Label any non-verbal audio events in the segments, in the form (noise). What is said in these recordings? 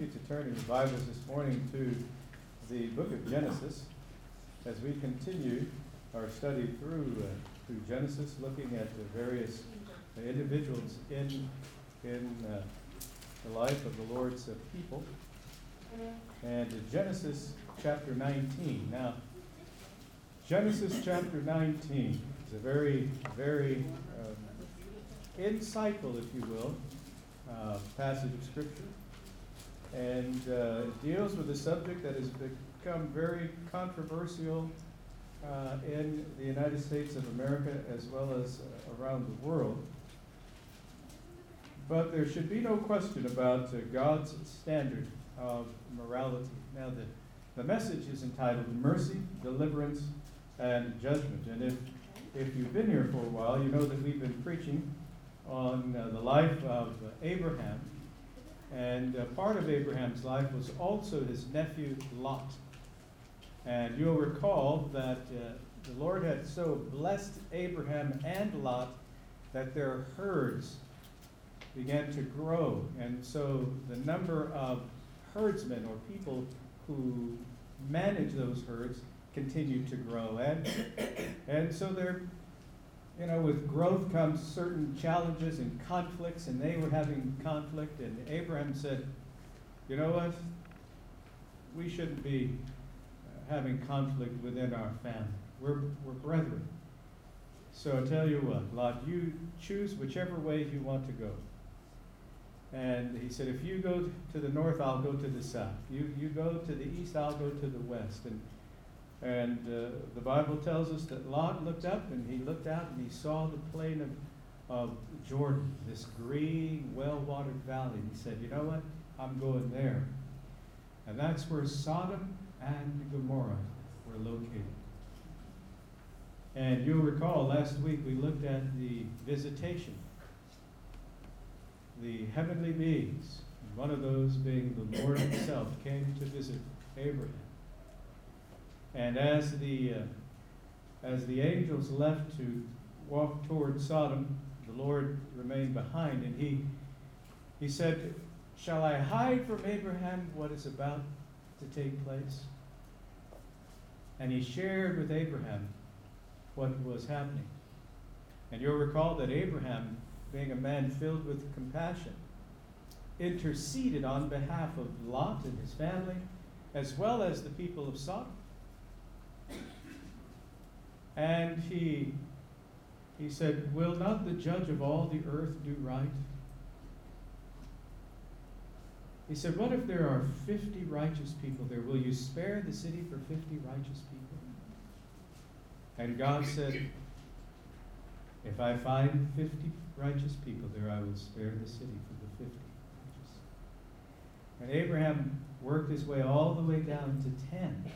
You to turn in your Bibles this morning to the book of Genesis as we continue our study through, uh, through Genesis, looking at the various individuals in, in uh, the life of the Lord's uh, people. And Genesis chapter 19. Now, Genesis chapter 19 is a very, very um, insightful, if you will, uh, passage of Scripture. And uh, it deals with a subject that has become very controversial uh, in the United States of America as well as uh, around the world. But there should be no question about uh, God's standard of morality. Now, the, the message is entitled Mercy, Deliverance, and Judgment. And if if you've been here for a while, you know that we've been preaching on uh, the life of Abraham. And uh, part of Abraham's life was also his nephew Lot. And you'll recall that uh, the Lord had so blessed Abraham and Lot that their herds began to grow. And so the number of herdsmen or people who manage those herds continued to grow. And, (coughs) and so there, you know, with growth comes certain challenges and conflicts, and they were having conflict. And Abraham said, you know what? We shouldn't be uh, having conflict within our family. We're, we're brethren. So I tell you what, Lot, you choose whichever way you want to go. And he said, if you go to the north, I'll go to the south. You, you go to the east, I'll go to the west. And, and uh, the Bible tells us that Lot looked up and he looked out and he saw the plain of, of Jordan, this green, well watered valley. And he said, you know what? I'm going there. And that's where Sodom and Gomorrah were located. And you'll recall last week we looked at the visitation, the heavenly beings, one of those being the Lord Himself, came to visit Abraham. And as the, uh, as the angels left to walk toward Sodom, the Lord remained behind, and he, he said, Shall I hide from Abraham what is about to take place? And he shared with Abraham what was happening. And you'll recall that Abraham, being a man filled with compassion, interceded on behalf of Lot and his family, as well as the people of Sodom. And he, he said, Will not the judge of all the earth do right? He said, What if there are 50 righteous people there? Will you spare the city for 50 righteous people? And God said, If I find 50 righteous people there, I will spare the city for the 50 righteous. And Abraham worked his way all the way down to 10.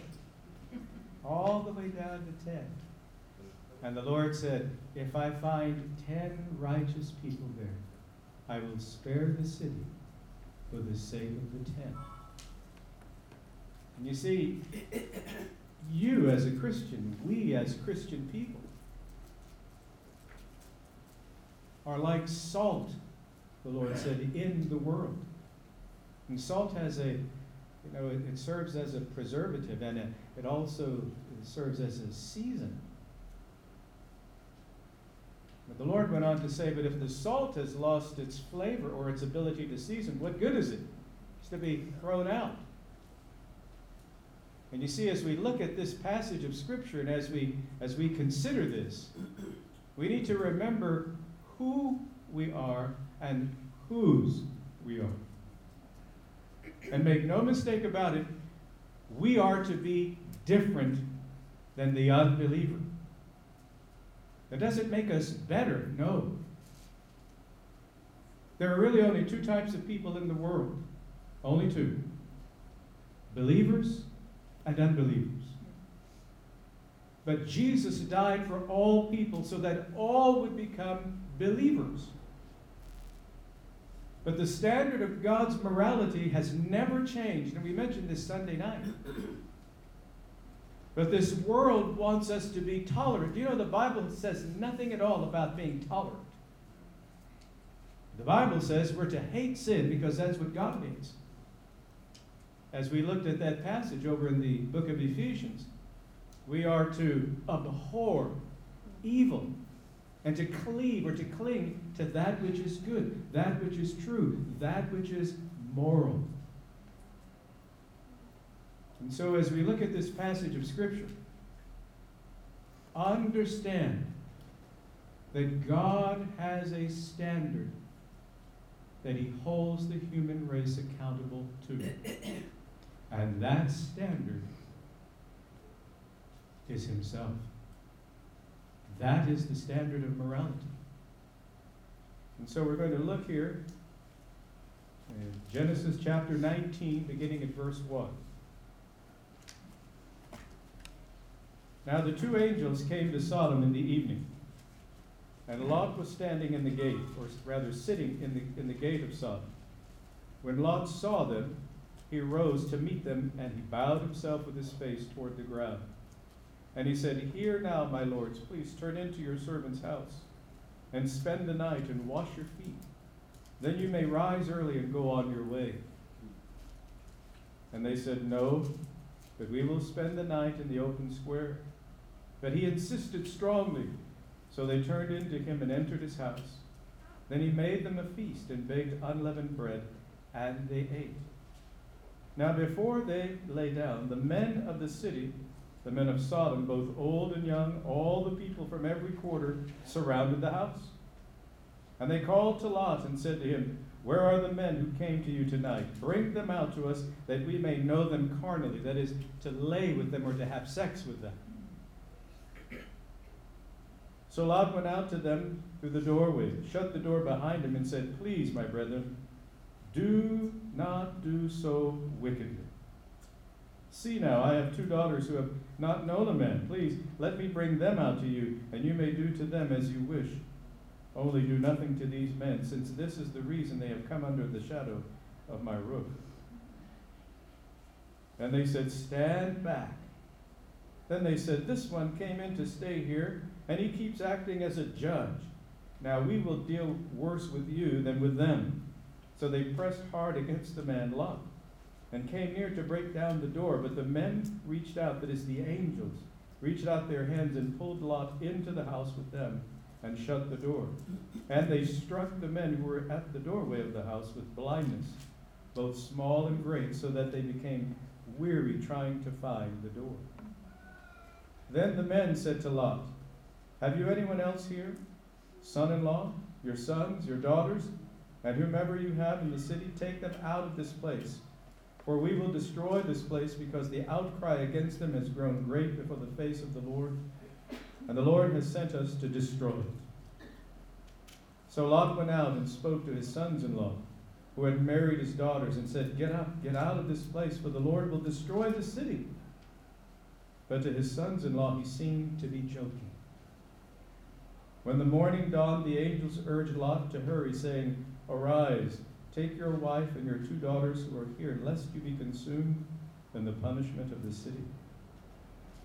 All the way down to 10. And the Lord said, If I find 10 righteous people there, I will spare the city for the sake of the ten. And you see, you as a Christian, we as Christian people, are like salt, the Lord said, in the world. And salt has a, you know, it, it serves as a preservative and it, it also serves as a season. But the Lord went on to say, But if the salt has lost its flavor or its ability to season, what good is it? It's to be thrown out. And you see, as we look at this passage of Scripture and as we, as we consider this, we need to remember who we are and whose we are. And make no mistake about it, we are to be different than the unbeliever. That does it make us better, no. There are really only two types of people in the world. Only two believers and unbelievers. But Jesus died for all people so that all would become believers. But the standard of God's morality has never changed. And we mentioned this Sunday night. But this world wants us to be tolerant. You know, the Bible says nothing at all about being tolerant. The Bible says we're to hate sin because that's what God hates. As we looked at that passage over in the book of Ephesians, we are to abhor evil and to cleave or to cling to that which is good, that which is true, that which is moral. And so, as we look at this passage of Scripture, understand that God has a standard that He holds the human race accountable to. And that standard is Himself. That is the standard of morality. And so we're going to look here in Genesis chapter 19, beginning at verse 1. Now the two angels came to Sodom in the evening, and Lot was standing in the gate, or rather sitting in the, in the gate of Sodom. When Lot saw them, he rose to meet them, and he bowed himself with his face toward the ground. And he said, Hear now, my lords, please turn into your servant's house, and spend the night, and wash your feet. Then you may rise early and go on your way. And they said, No, but we will spend the night in the open square. But he insisted strongly. So they turned into him and entered his house. Then he made them a feast and baked unleavened bread, and they ate. Now, before they lay down, the men of the city, the men of Sodom, both old and young, all the people from every quarter, surrounded the house. And they called to Lot and said to him, Where are the men who came to you tonight? Bring them out to us that we may know them carnally, that is, to lay with them or to have sex with them. So Lot went out to them through the doorway, shut the door behind him, and said, Please, my brethren, do not do so wickedly. See now, I have two daughters who have not known a man. Please, let me bring them out to you, and you may do to them as you wish. Only do nothing to these men, since this is the reason they have come under the shadow of my roof. And they said, Stand back. Then they said, This one came in to stay here, and he keeps acting as a judge. Now we will deal worse with you than with them. So they pressed hard against the man Lot and came near to break down the door. But the men reached out, that is, the angels, reached out their hands and pulled Lot into the house with them and shut the door. And they struck the men who were at the doorway of the house with blindness, both small and great, so that they became weary trying to find the door. Then the men said to Lot, Have you anyone else here? Son in law, your sons, your daughters? And whomever you have in the city, take them out of this place. For we will destroy this place because the outcry against them has grown great before the face of the Lord, and the Lord has sent us to destroy it. So Lot went out and spoke to his sons in law, who had married his daughters, and said, Get up, get out of this place, for the Lord will destroy the city. But to his sons in law he seemed to be joking. When the morning dawned, the angels urged Lot to hurry, saying, Arise, take your wife and your two daughters who are here, lest you be consumed in the punishment of the city.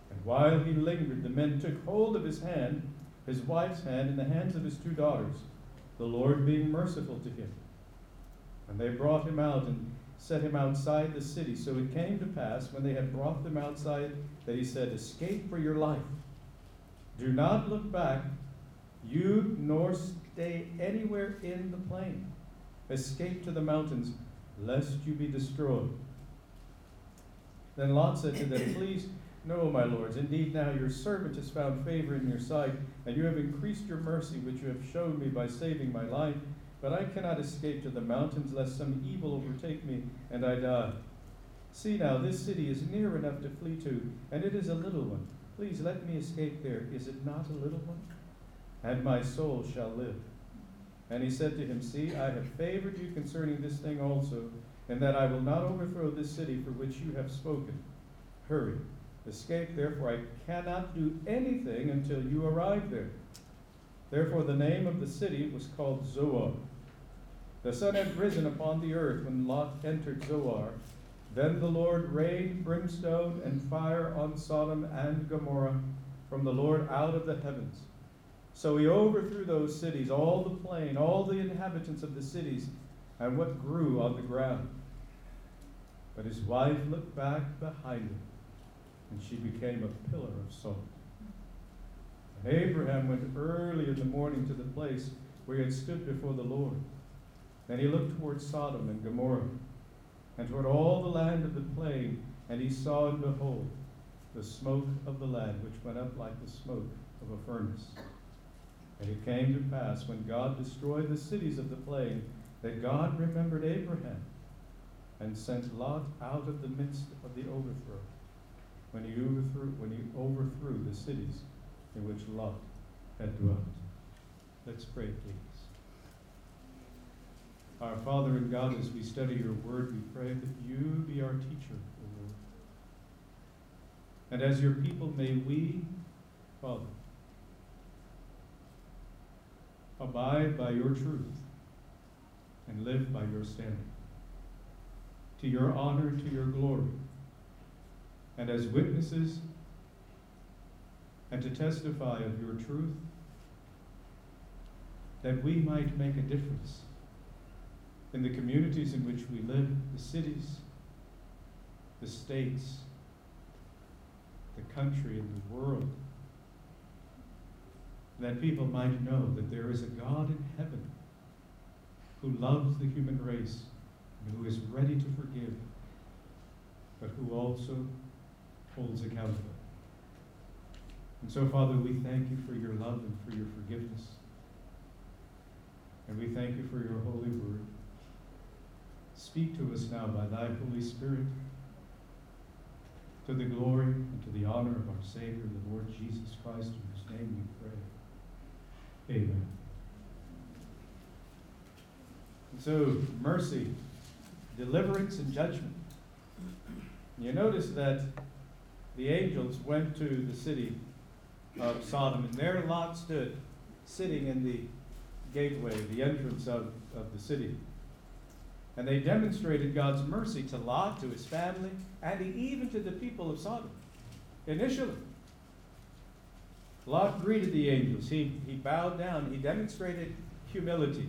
And while he lingered, the men took hold of his hand, his wife's hand, and the hands of his two daughters, the Lord being merciful to him. And they brought him out and set him outside the city. So it came to pass, when they had brought them outside, that he said, Escape for your life. Do not look back, you nor stay anywhere in the plain. Escape to the mountains, lest you be destroyed. Then Lot said to them, Please, no, my lords, indeed now your servant has found favor in your sight, and you have increased your mercy, which you have shown me by saving my life. But I cannot escape to the mountains, lest some evil overtake me and I die. See now, this city is near enough to flee to, and it is a little one. Please let me escape there. Is it not a little one? And my soul shall live. And he said to him, See, I have favored you concerning this thing also, and that I will not overthrow this city for which you have spoken. Hurry, escape, therefore I cannot do anything until you arrive there. Therefore the name of the city was called Zoar. The sun had risen upon the earth when Lot entered Zoar. Then the Lord rained brimstone and fire on Sodom and Gomorrah from the Lord out of the heavens. So he overthrew those cities, all the plain, all the inhabitants of the cities, and what grew on the ground. But his wife looked back behind him, and she became a pillar of salt. And Abraham went early in the morning to the place where he had stood before the Lord. Then he looked toward Sodom and Gomorrah, and toward all the land of the plain, and he saw and behold the smoke of the land, which went up like the smoke of a furnace. And it came to pass, when God destroyed the cities of the plain, that God remembered Abraham and sent Lot out of the midst of the overthrow, when he overthrew, when he overthrew the cities in which Lot had dwelt. Let's pray, please. Our Father and God, as we study your word, we pray that you be our teacher, O Lord. And as your people, may we, Father, abide by your truth and live by your standard. To your honor, to your glory. And as witnesses, and to testify of your truth, that we might make a difference in the communities in which we live, the cities, the states, the country, and the world that people might know that there is a God in heaven who loves the human race and who is ready to forgive but who also holds accountable. And so, Father, we thank you for your love and for your forgiveness. And we thank you for your holy word. Speak to us now by thy Holy Spirit to the glory and to the honor of our Savior, the Lord Jesus Christ, in whose name we pray. Amen. And so, mercy, deliverance, and judgment. You notice that the angels went to the city of Sodom, and there Lot stood, sitting in the gateway, the entrance of, of the city. And they demonstrated God's mercy to Lot, to his family, and even to the people of Sodom initially. Lot greeted the angels. He, he bowed down. He demonstrated humility.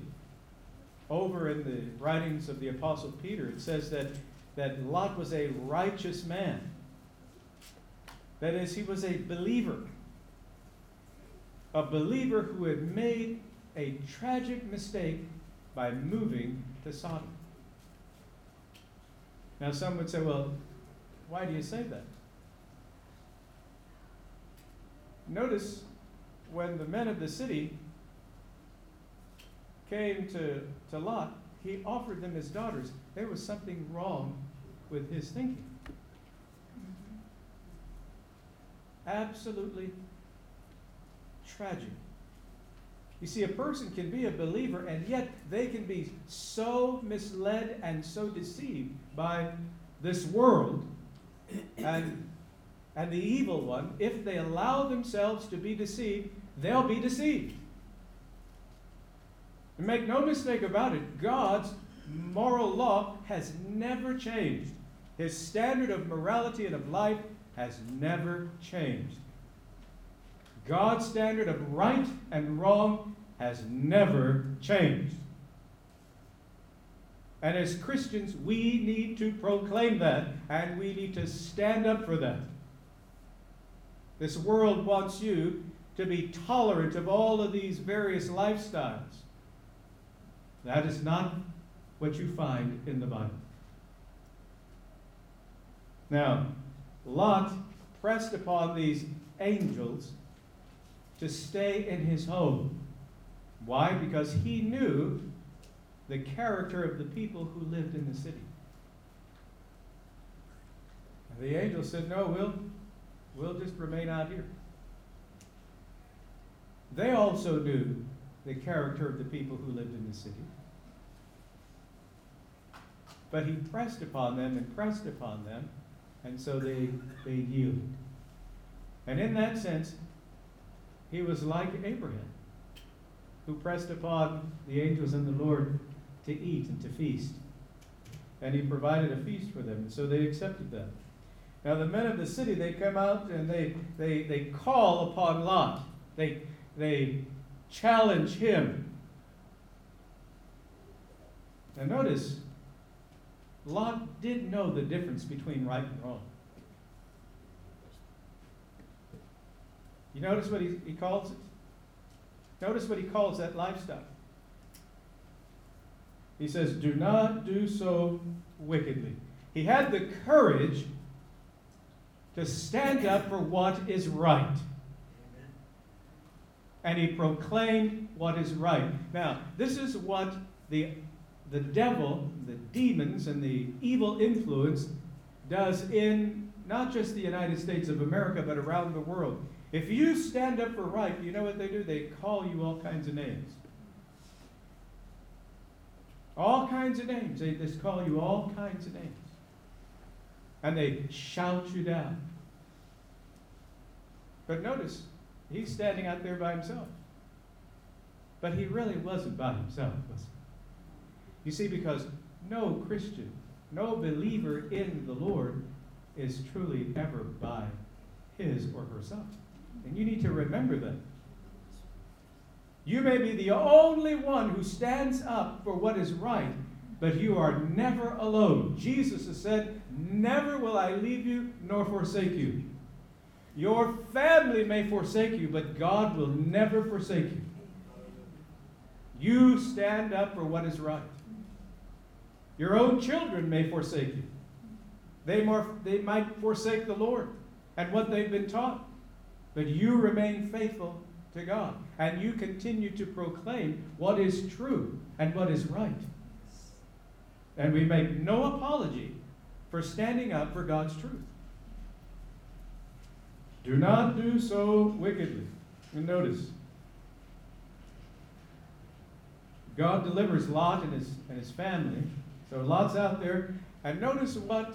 Over in the writings of the Apostle Peter, it says that, that Lot was a righteous man. That is, he was a believer. A believer who had made a tragic mistake by moving to Sodom. Now, some would say, well, why do you say that? Notice when the men of the city came to, to Lot, he offered them his daughters. There was something wrong with his thinking. Absolutely tragic. You see, a person can be a believer and yet they can be so misled and so deceived by this world and, and the evil one. If they allow themselves to be deceived, they'll be deceived. And make no mistake about it, God's moral law has never changed. His standard of morality and of life has never changed. God's standard of right and wrong has never changed. And as Christians, we need to proclaim that and we need to stand up for that. This world wants you to be tolerant of all of these various lifestyles. That is not what you find in the Bible. Now, Lot pressed upon these angels to stay in his home. Why? Because he knew the character of the people who lived in the city. And the angel said, No, we'll, we'll just remain out here. They also knew the character of the people who lived in the city. But he pressed upon them and pressed upon them, and so they, they yielded. And in that sense, he was like Abraham, who pressed upon the angels and the Lord to eat and to feast. And he provided a feast for them, and so they accepted that. Now, the men of the city, they come out and they, they, they call upon Lot. They, they challenge him. Now, notice, Lot did know the difference between right and wrong. You notice what he, he calls it? Notice what he calls that lifestyle. He says, Do not do so wickedly. He had the courage to stand up for what is right. And he proclaimed what is right. Now, this is what the, the devil, the demons, and the evil influence does in not just the United States of America, but around the world. If you stand up for right, you know what they do? They call you all kinds of names. All kinds of names. They just call you all kinds of names. And they shout you down. But notice, he's standing out there by himself. But he really wasn't by himself, was he? You see, because no Christian, no believer in the Lord is truly ever by his or herself. And you need to remember that. You may be the only one who stands up for what is right, but you are never alone. Jesus has said, Never will I leave you nor forsake you. Your family may forsake you, but God will never forsake you. You stand up for what is right. Your own children may forsake you, They, more, they might forsake the Lord and what they've been taught. But you remain faithful to God, and you continue to proclaim what is true and what is right. And we make no apology for standing up for God's truth. Do not do so wickedly. And notice, God delivers Lot and his, and his family. So Lot's out there. And notice what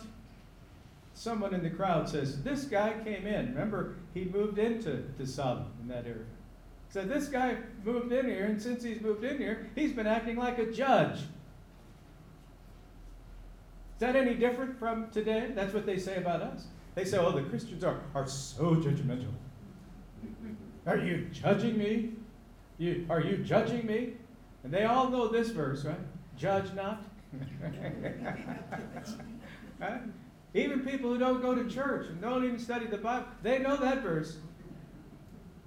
someone in the crowd says. This guy came in. Remember, he moved into to Sodom in that area. So this guy moved in here, and since he's moved in here, he's been acting like a judge. Is that any different from today? That's what they say about us. They say, oh, the Christians are, are so judgmental. Are you judging me? You, are you judging me? And they all know this verse, right? Judge not. (laughs) right? Even people who don't go to church and don't even study the Bible, they know that verse.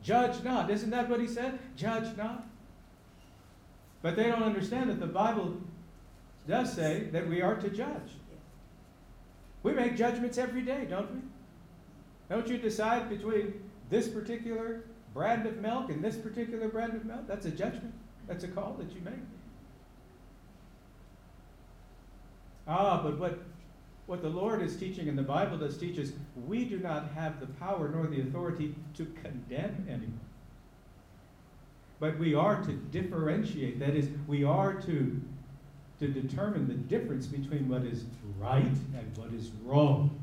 Judge not. Isn't that what he said? Judge not. But they don't understand that the Bible does say that we are to judge. We make judgments every day, don't we? Don't you decide between this particular brand of milk and this particular brand of milk? That's a judgment. That's a call that you make. Ah, but what, what the Lord is teaching and the Bible does teach is we do not have the power nor the authority to condemn anyone. But we are to differentiate. That is, we are to to determine the difference between what is right and what is wrong,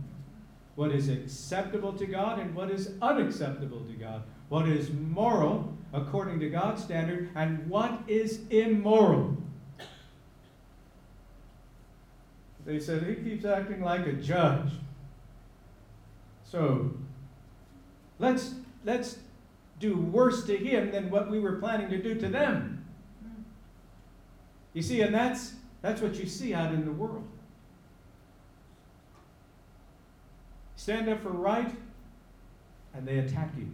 what is acceptable to God and what is unacceptable to God, what is moral according to God's standard and what is immoral. They said he keeps acting like a judge. So let's let's do worse to him than what we were planning to do to them. You see, and that's that's what you see out in the world. Stand up for right, and they attack you.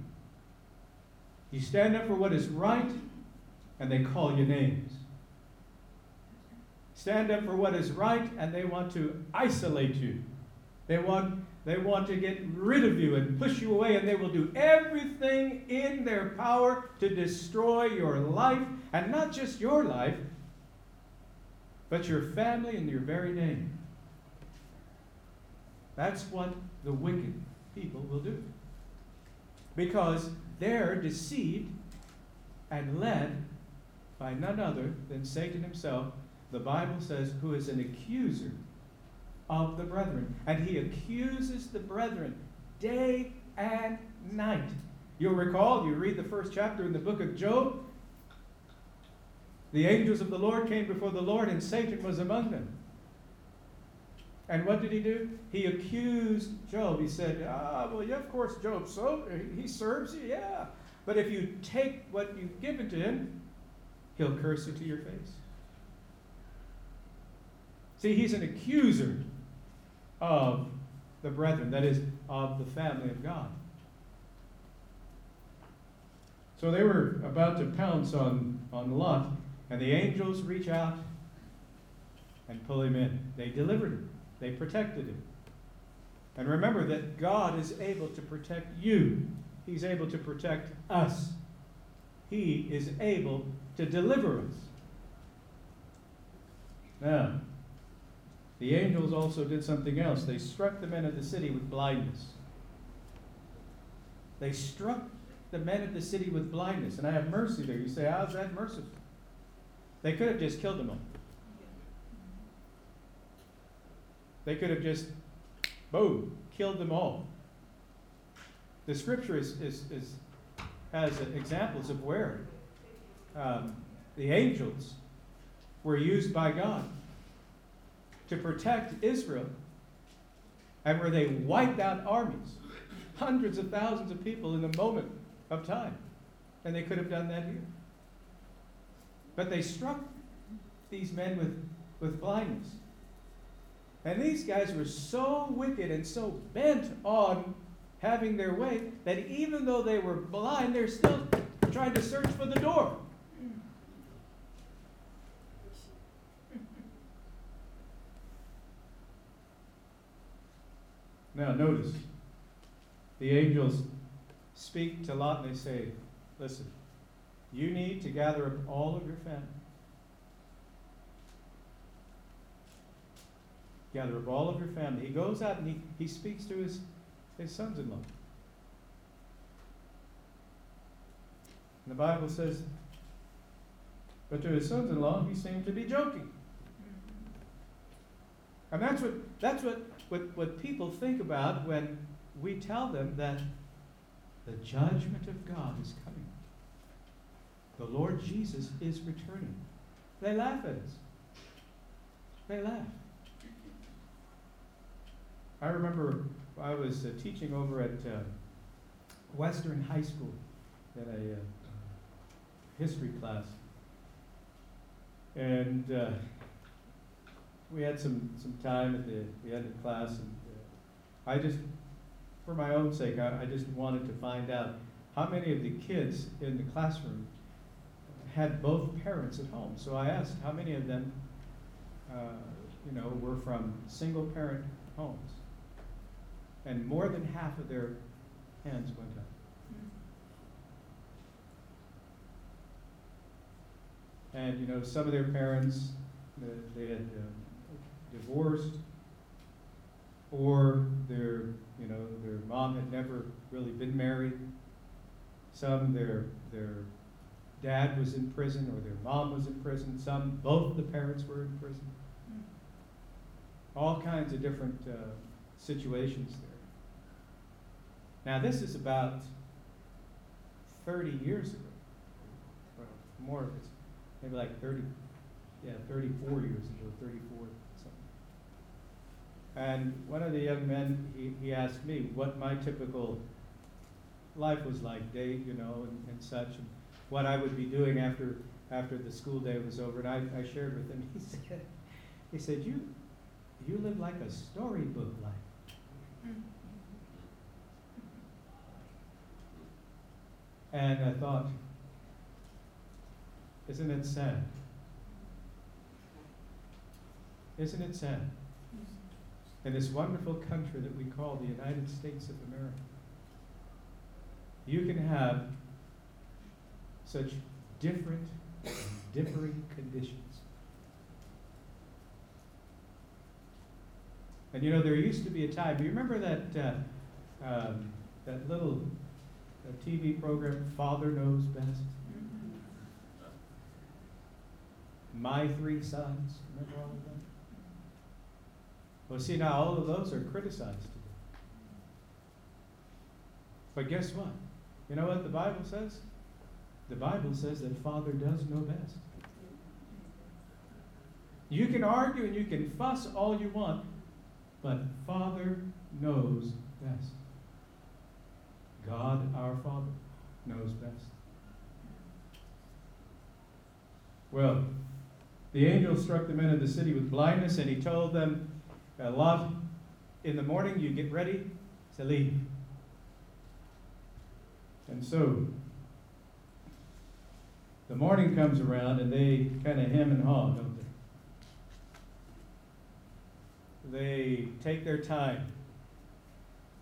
You stand up for what is right, and they call you names. Stand up for what is right, and they want to isolate you. They want, they want to get rid of you and push you away, and they will do everything in their power to destroy your life, and not just your life, but your family and your very name. That's what the wicked people will do. Because they're deceived and led by none other than Satan himself, the Bible says, who is an accuser of the brethren. And he accuses the brethren day and night. You'll recall, you read the first chapter in the book of Job, the angels of the Lord came before the Lord, and Satan was among them. And what did he do? He accused Job. He said, Ah, well, yeah, of course, Job, so he serves you, yeah. But if you take what you've given to him, he'll curse you to your face. See, he's an accuser of the brethren, that is, of the family of God. So they were about to pounce on, on Lot. And the angels reach out and pull him in. They delivered him, they protected him. And remember that God is able to protect you, He's able to protect us. He is able to deliver us. Now, the angels also did something else. They struck the men of the city with blindness. They struck the men of the city with blindness. And I have mercy there. You say, How's that merciful? They could have just killed them all. They could have just, boom, killed them all. The scripture is, is, is has examples of where um, the angels were used by God to protect Israel and where they wiped out armies, hundreds of thousands of people in a moment of time. And they could have done that here. But they struck these men with, with blindness. And these guys were so wicked and so bent on having their way that even though they were blind, they're still trying to search for the door. Now, notice the angels speak to Lot and they say, Listen, you need to gather up all of your family. Gather up all of your family. He goes out and he, he speaks to his, his sons in law. And the Bible says, but to his sons in law, he seemed to be joking. And that's what, that's what, what, what people think about when we tell them that the judgment of God is coming. The Lord Jesus is returning. They laugh at us. They laugh. I remember I was uh, teaching over at uh, Western High School in a uh, history class. And uh, we had some, some time at the, the end of class, and uh, I just, for my own sake, I, I just wanted to find out how many of the kids in the classroom had both parents at home. So I asked how many of them, uh, you know, were from single parent homes. And more than half of their hands went up. And, you know, some of their parents, uh, they had uh, divorced, or their, you know, their mom had never really been married. Some, their, their dad was in prison, or their mom was in prison. Some, both of the parents were in prison. All kinds of different uh, situations there. Now, this is about 30 years ago, well, more of it maybe like 30, yeah, 34 years ago, 34 something. And one of the young men, he, he asked me what my typical life was like, day, you know, and, and such, and what I would be doing after after the school day was over. And I, I shared with him. (laughs) He said, he said, you you live like a storybook life. And I thought, isn't it sad? Isn't it sad? In this wonderful country that we call the United States of America, you can have such different, differing conditions. And you know, there used to be a time. Do you remember that uh, um, that little uh, TV program, Father Knows Best? my three sons. Remember all of them? Well, see, now all of those are criticized today. But guess what? You know what the Bible says? The Bible says that Father does know best. You can argue and you can fuss all you want, but Father knows best. God, our Father, knows best. Well, the angel struck the men of the city with blindness, and he told them, Lot, in the morning you get ready to leave. And so, the morning comes around, and they kind of hem and haw, don't they? They take their time.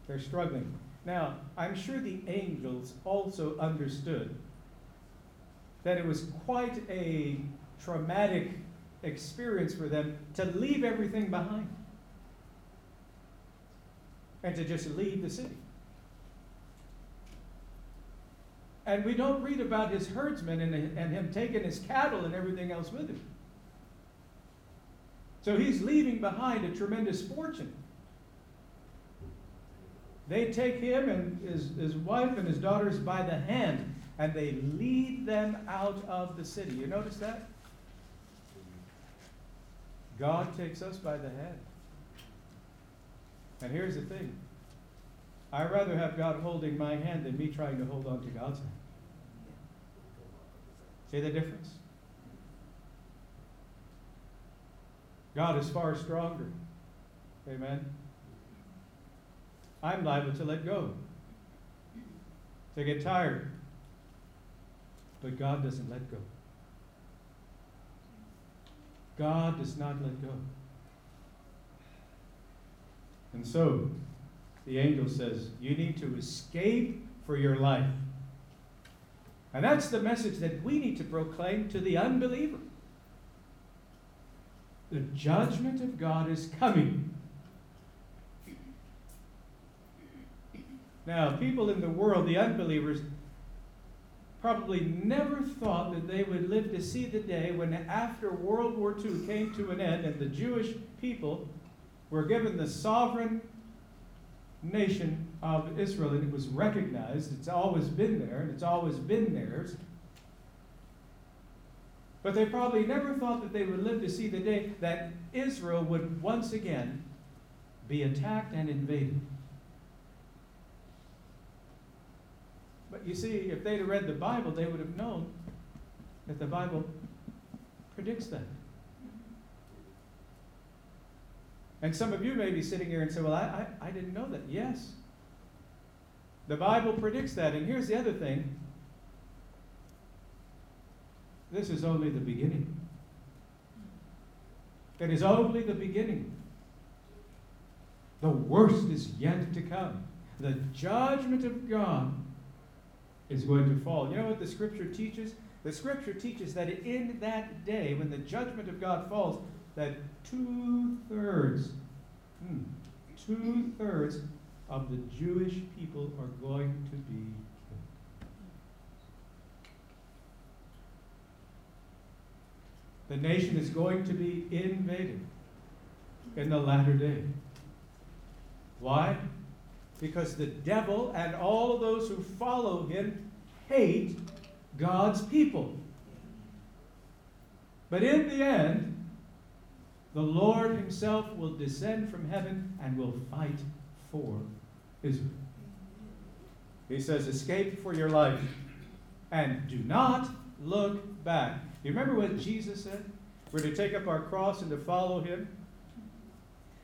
They're struggling. Now, I'm sure the angels also understood that it was quite a traumatic experience for them to leave everything behind and to just leave the city. And we don't read about his herdsmen and, and him taking his cattle and everything else with him. So he's leaving behind a tremendous fortune. They take him and his, his wife and his daughters by the hand and they lead them out of the city. You notice that? God takes us by the hand. And here's the thing I'd rather have God holding my hand than me trying to hold on to God's hand. See the difference? God is far stronger. Amen. I'm liable to let go, to get tired. But God doesn't let go. God does not let go. And so, the angel says, You need to escape for your life. And that's the message that we need to proclaim to the unbeliever. The judgment of God is coming. Now, people in the world, the unbelievers, probably never thought that they would live to see the day when, after World War II came to an end and the Jewish people were given the sovereign nation of Israel and it was recognized. It's always been there and it's always been theirs. But they probably never thought that they would live to see the day that Israel would once again be attacked and invaded. But you see, if they'd have read the Bible, they would have known that the Bible predicts that. And some of you may be sitting here and say, Well, I, I, I didn't know that. Yes. The Bible predicts that. And here's the other thing this is only the beginning. It is only the beginning. The worst is yet to come. The judgment of God is going to fall. You know what the scripture teaches? The scripture teaches that in that day, when the judgment of God falls, that two thirds, hmm, two thirds of the Jewish people are going to be killed. The nation is going to be invaded in the latter day. Why? Because the devil and all of those who follow him hate God's people. But in the end, the Lord himself will descend from heaven and will fight for Israel. He says, Escape for your life and do not look back. You remember what Jesus said? We're to take up our cross and to follow him.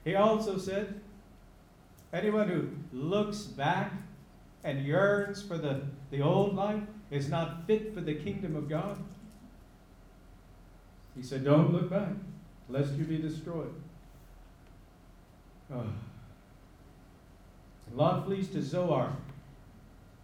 He also said, Anyone who looks back and yearns for the, the old life is not fit for the kingdom of God. He said, Don't look back lest you be destroyed. Oh. Lot flees to Zoar.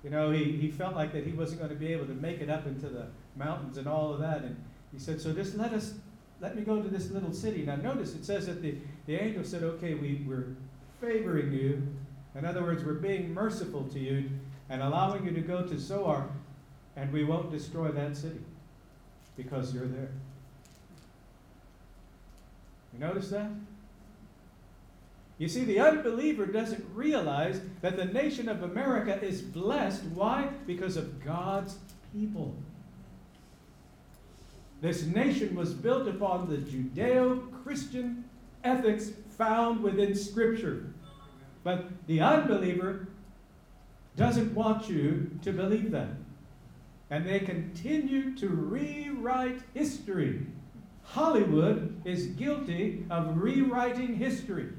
You know, he, he felt like that he wasn't going to be able to make it up into the mountains and all of that. And he said, So just let us let me go to this little city. Now notice it says that the, the angel said, Okay, we, we're favoring you. In other words, we're being merciful to you and allowing you to go to Zoar, and we won't destroy that city because you're there. You notice that? You see, the unbeliever doesn't realize that the nation of America is blessed. Why? Because of God's people. This nation was built upon the Judeo Christian ethics found within Scripture. But the unbeliever doesn't want you to believe that. And they continue to rewrite history Hollywood is guilty of rewriting history.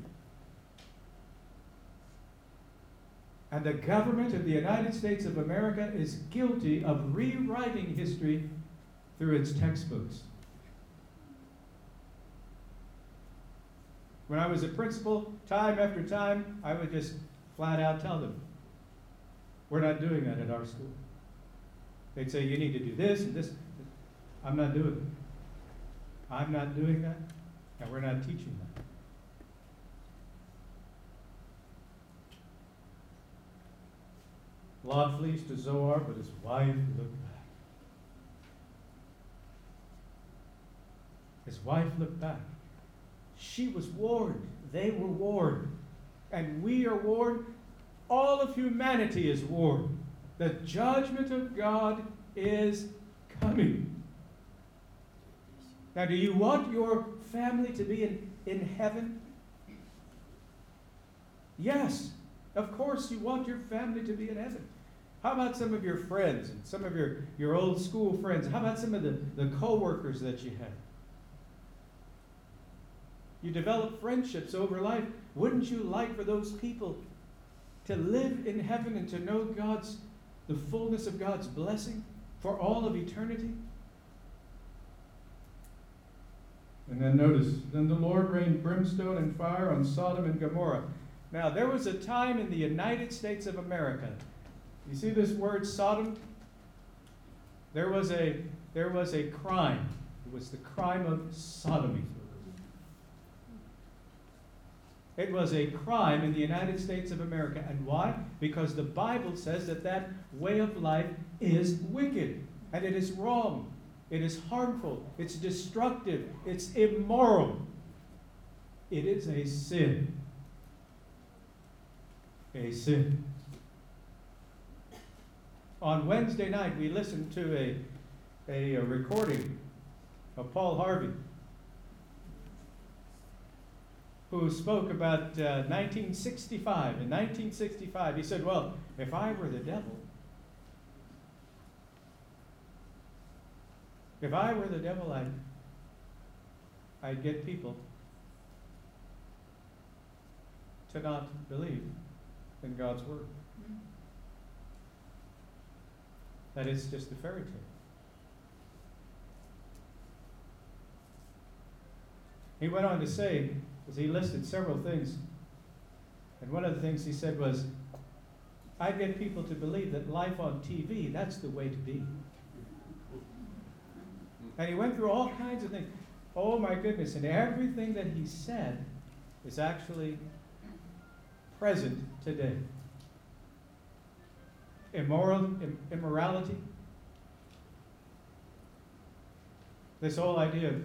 And the government of the United States of America is guilty of rewriting history through its textbooks. When I was a principal, time after time, I would just flat out tell them, we're not doing that at our school. They'd say, you need to do this and this. I'm not doing it. I'm not doing that, and we're not teaching that. Lot flees to Zoar, but his wife looked back. His wife looked back. She was warned. They were warned. And we are warned. All of humanity is warned. The judgment of God is coming. Now, do you want your family to be in, in heaven? Yes, of course, you want your family to be in heaven. How about some of your friends and some of your, your old school friends? How about some of the, the co workers that you had? You develop friendships over life. Wouldn't you like for those people to live in heaven and to know God's, the fullness of God's blessing for all of eternity? And then notice, then the Lord rained brimstone and fire on Sodom and Gomorrah. Now, there was a time in the United States of America. You see this word Sodom? There was a, there was a crime. It was the crime of sodomy. It was a crime in the United States of America. And why? Because the Bible says that that way of life is wicked and it is wrong. It is harmful. It's destructive. It's immoral. It is a sin. A sin. On Wednesday night, we listened to a, a, a recording of Paul Harvey who spoke about uh, 1965. In 1965, he said, Well, if I were the devil, if I were the devil, I'd, I'd get people to not believe in God's word. That it's just a fairy tale. He went on to say, as he listed several things, and one of the things he said was, I get people to believe that life on TV, that's the way to be. And he went through all kinds of things. Oh my goodness, and everything that he said is actually present today. Immoral, immorality, this whole idea of,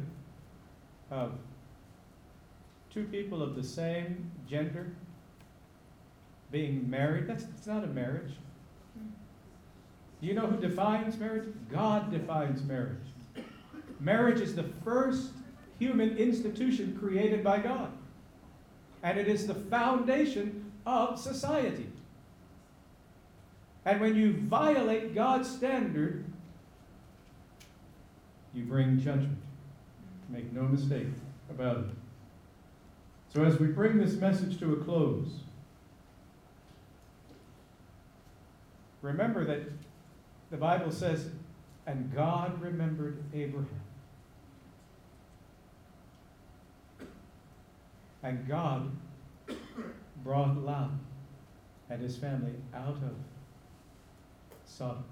of two people of the same gender being married, that's, that's not a marriage. Do you know who defines marriage? God defines marriage. Marriage is the first human institution created by God, and it is the foundation of society. And when you violate God's standard, you bring judgment. Make no mistake about it. So, as we bring this message to a close, remember that the Bible says, and God remembered Abraham. And God brought Lot and his family out of Sodom.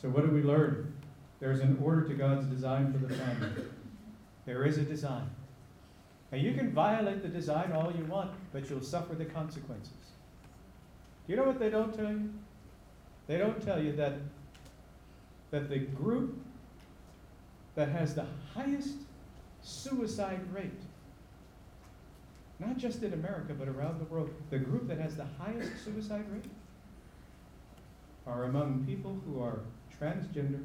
So, what do we learn? There's an order to God's design for the family. There is a design. Now, you can violate the design all you want, but you'll suffer the consequences. Do you know what they don't tell you? They don't tell you that, that the group that has the highest suicide rate, not just in America, but around the world, the group that has the highest suicide rate are among people who are transgender,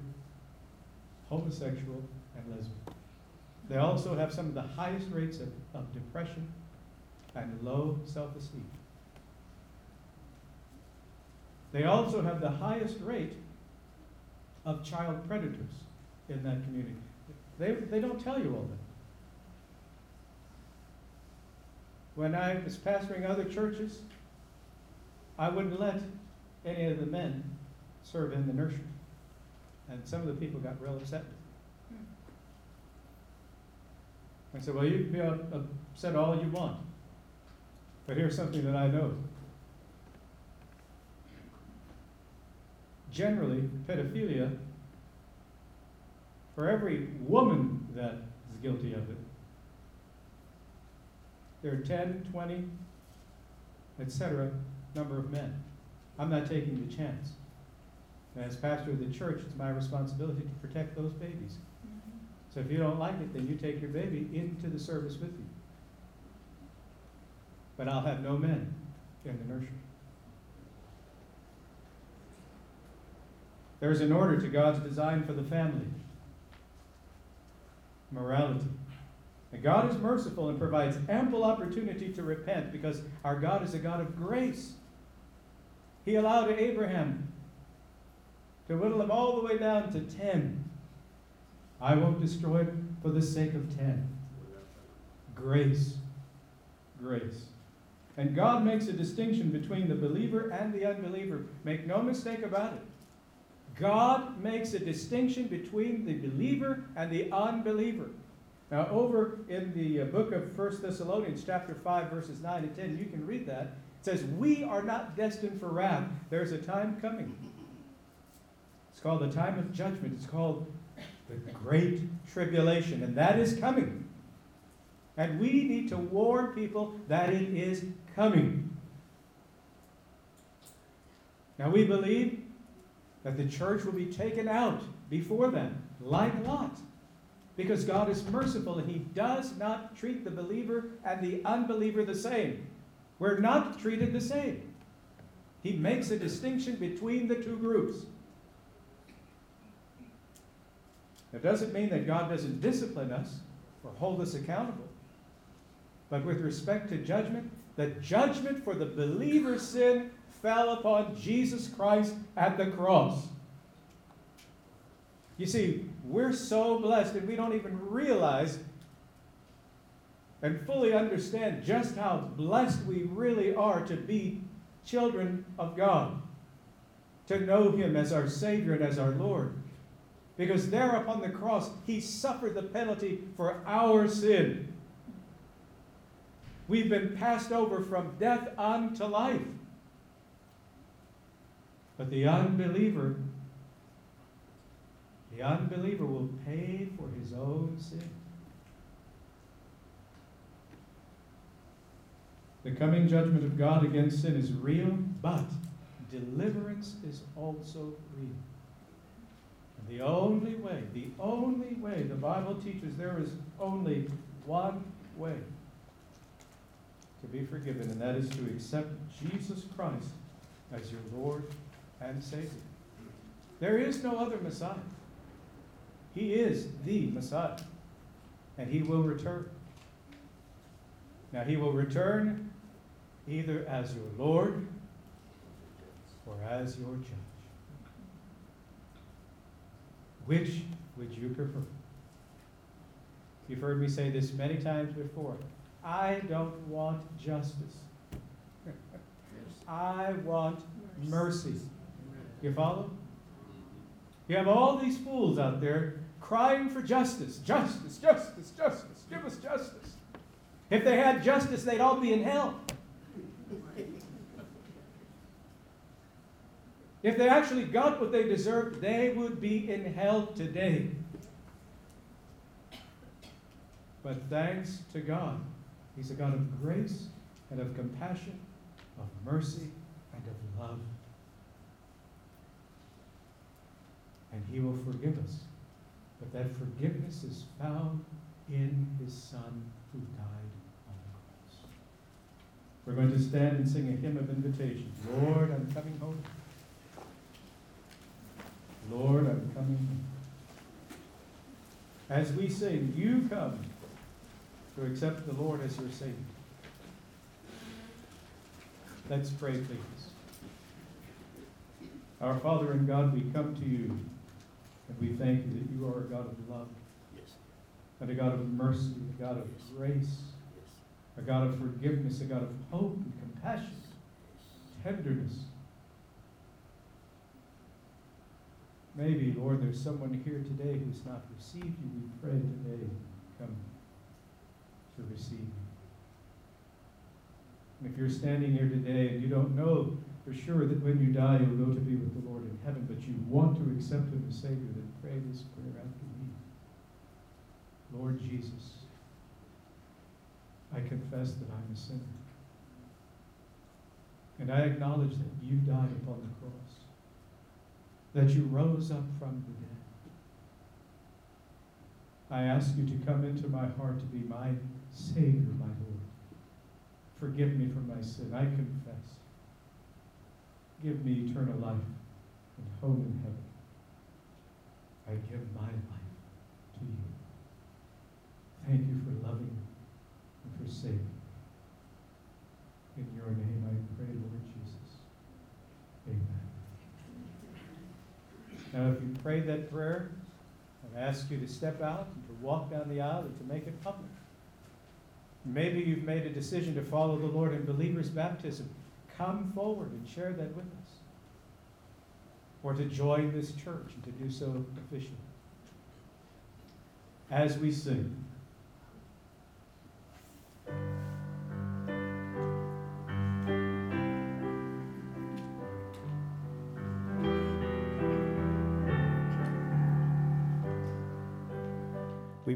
homosexual, and lesbian. They also have some of the highest rates of, of depression and low self esteem. They also have the highest rate of child predators in that community. They, they don't tell you all that. When I was pastoring other churches, I wouldn't let any of the men serve in the nursery. And some of the people got real upset with me. Hmm. I said, Well, you can be upset all you want. But here's something that I know. Generally, pedophilia, for every woman that is guilty of it, there are 10, 20, etc., number of men. I'm not taking the chance. As pastor of the church, it's my responsibility to protect those babies. Mm-hmm. So if you don't like it, then you take your baby into the service with you. But I'll have no men in the nursery. There is an order to God's design for the family morality. And God is merciful and provides ample opportunity to repent because our God is a God of grace. He allowed Abraham to whittle him all the way down to 10 I won't destroy it for the sake of ten. Grace. Grace. And God makes a distinction between the believer and the unbeliever. Make no mistake about it. God makes a distinction between the believer and the unbeliever. Now, over in the uh, book of 1 Thessalonians, chapter 5, verses 9 and 10, you can read that. Says, We are not destined for wrath. There's a time coming. It's called the time of judgment. It's called the great tribulation, and that is coming. And we need to warn people that it is coming. Now, we believe that the church will be taken out before them, like Lot. Because God is merciful and He does not treat the believer and the unbeliever the same. We're not treated the same. He makes a distinction between the two groups. It doesn't mean that God doesn't discipline us or hold us accountable. But with respect to judgment, the judgment for the believer's sin fell upon Jesus Christ at the cross. You see, we're so blessed and we don't even realize and fully understand just how blessed we really are to be children of God, to know Him as our Savior and as our Lord. Because there upon the cross, He suffered the penalty for our sin. We've been passed over from death unto life. But the unbeliever the unbeliever will pay for his own sin. The coming judgment of God against sin is real, but deliverance is also real. And the only way, the only way, the Bible teaches there is only one way to be forgiven, and that is to accept Jesus Christ as your Lord and Savior. There is no other Messiah. He is the Messiah, and he will return. Now, he will return either as your Lord or as your judge. Which would you prefer? You've heard me say this many times before. I don't want justice. I want mercy. You follow? You have all these fools out there crying for justice, justice, justice, justice, give us justice. If they had justice, they'd all be in hell. If they actually got what they deserved, they would be in hell today. But thanks to God, He's a God of grace and of compassion, of mercy and of love. And He will forgive us but that forgiveness is found in his Son who died on the cross. We're going to stand and sing a hymn of invitation. Lord, I'm coming home. Lord, I'm coming. As we sing, you come to accept the Lord as your Savior. Let's pray, please. Our Father and God, we come to you and we thank you that you are a God of love, yes. and a God of mercy, a God of yes. grace, yes. a God of forgiveness, a God of hope and compassion, tenderness. Maybe, Lord, there's someone here today who's not received you. We pray today, come to receive you. And if you're standing here today and you don't know for sure that when you die, you'll go to be with the Lord in heaven, but you want to accept Him as Savior, then pray this prayer after me. Lord Jesus, I confess that I'm a sinner. And I acknowledge that you died upon the cross, that you rose up from the dead. I ask you to come into my heart to be my Savior, my Lord. Forgive me for my sin. I confess Give me eternal life and home in heaven. I give my life to you. Thank you for loving me and for saving me. In your name I pray, Lord Jesus. Amen. Now, if you prayed that prayer, I ask you to step out and to walk down the aisle and to make it public. Maybe you've made a decision to follow the Lord in believer's baptism come forward and share that with us. Or to join this church and to do so officially. As we sing,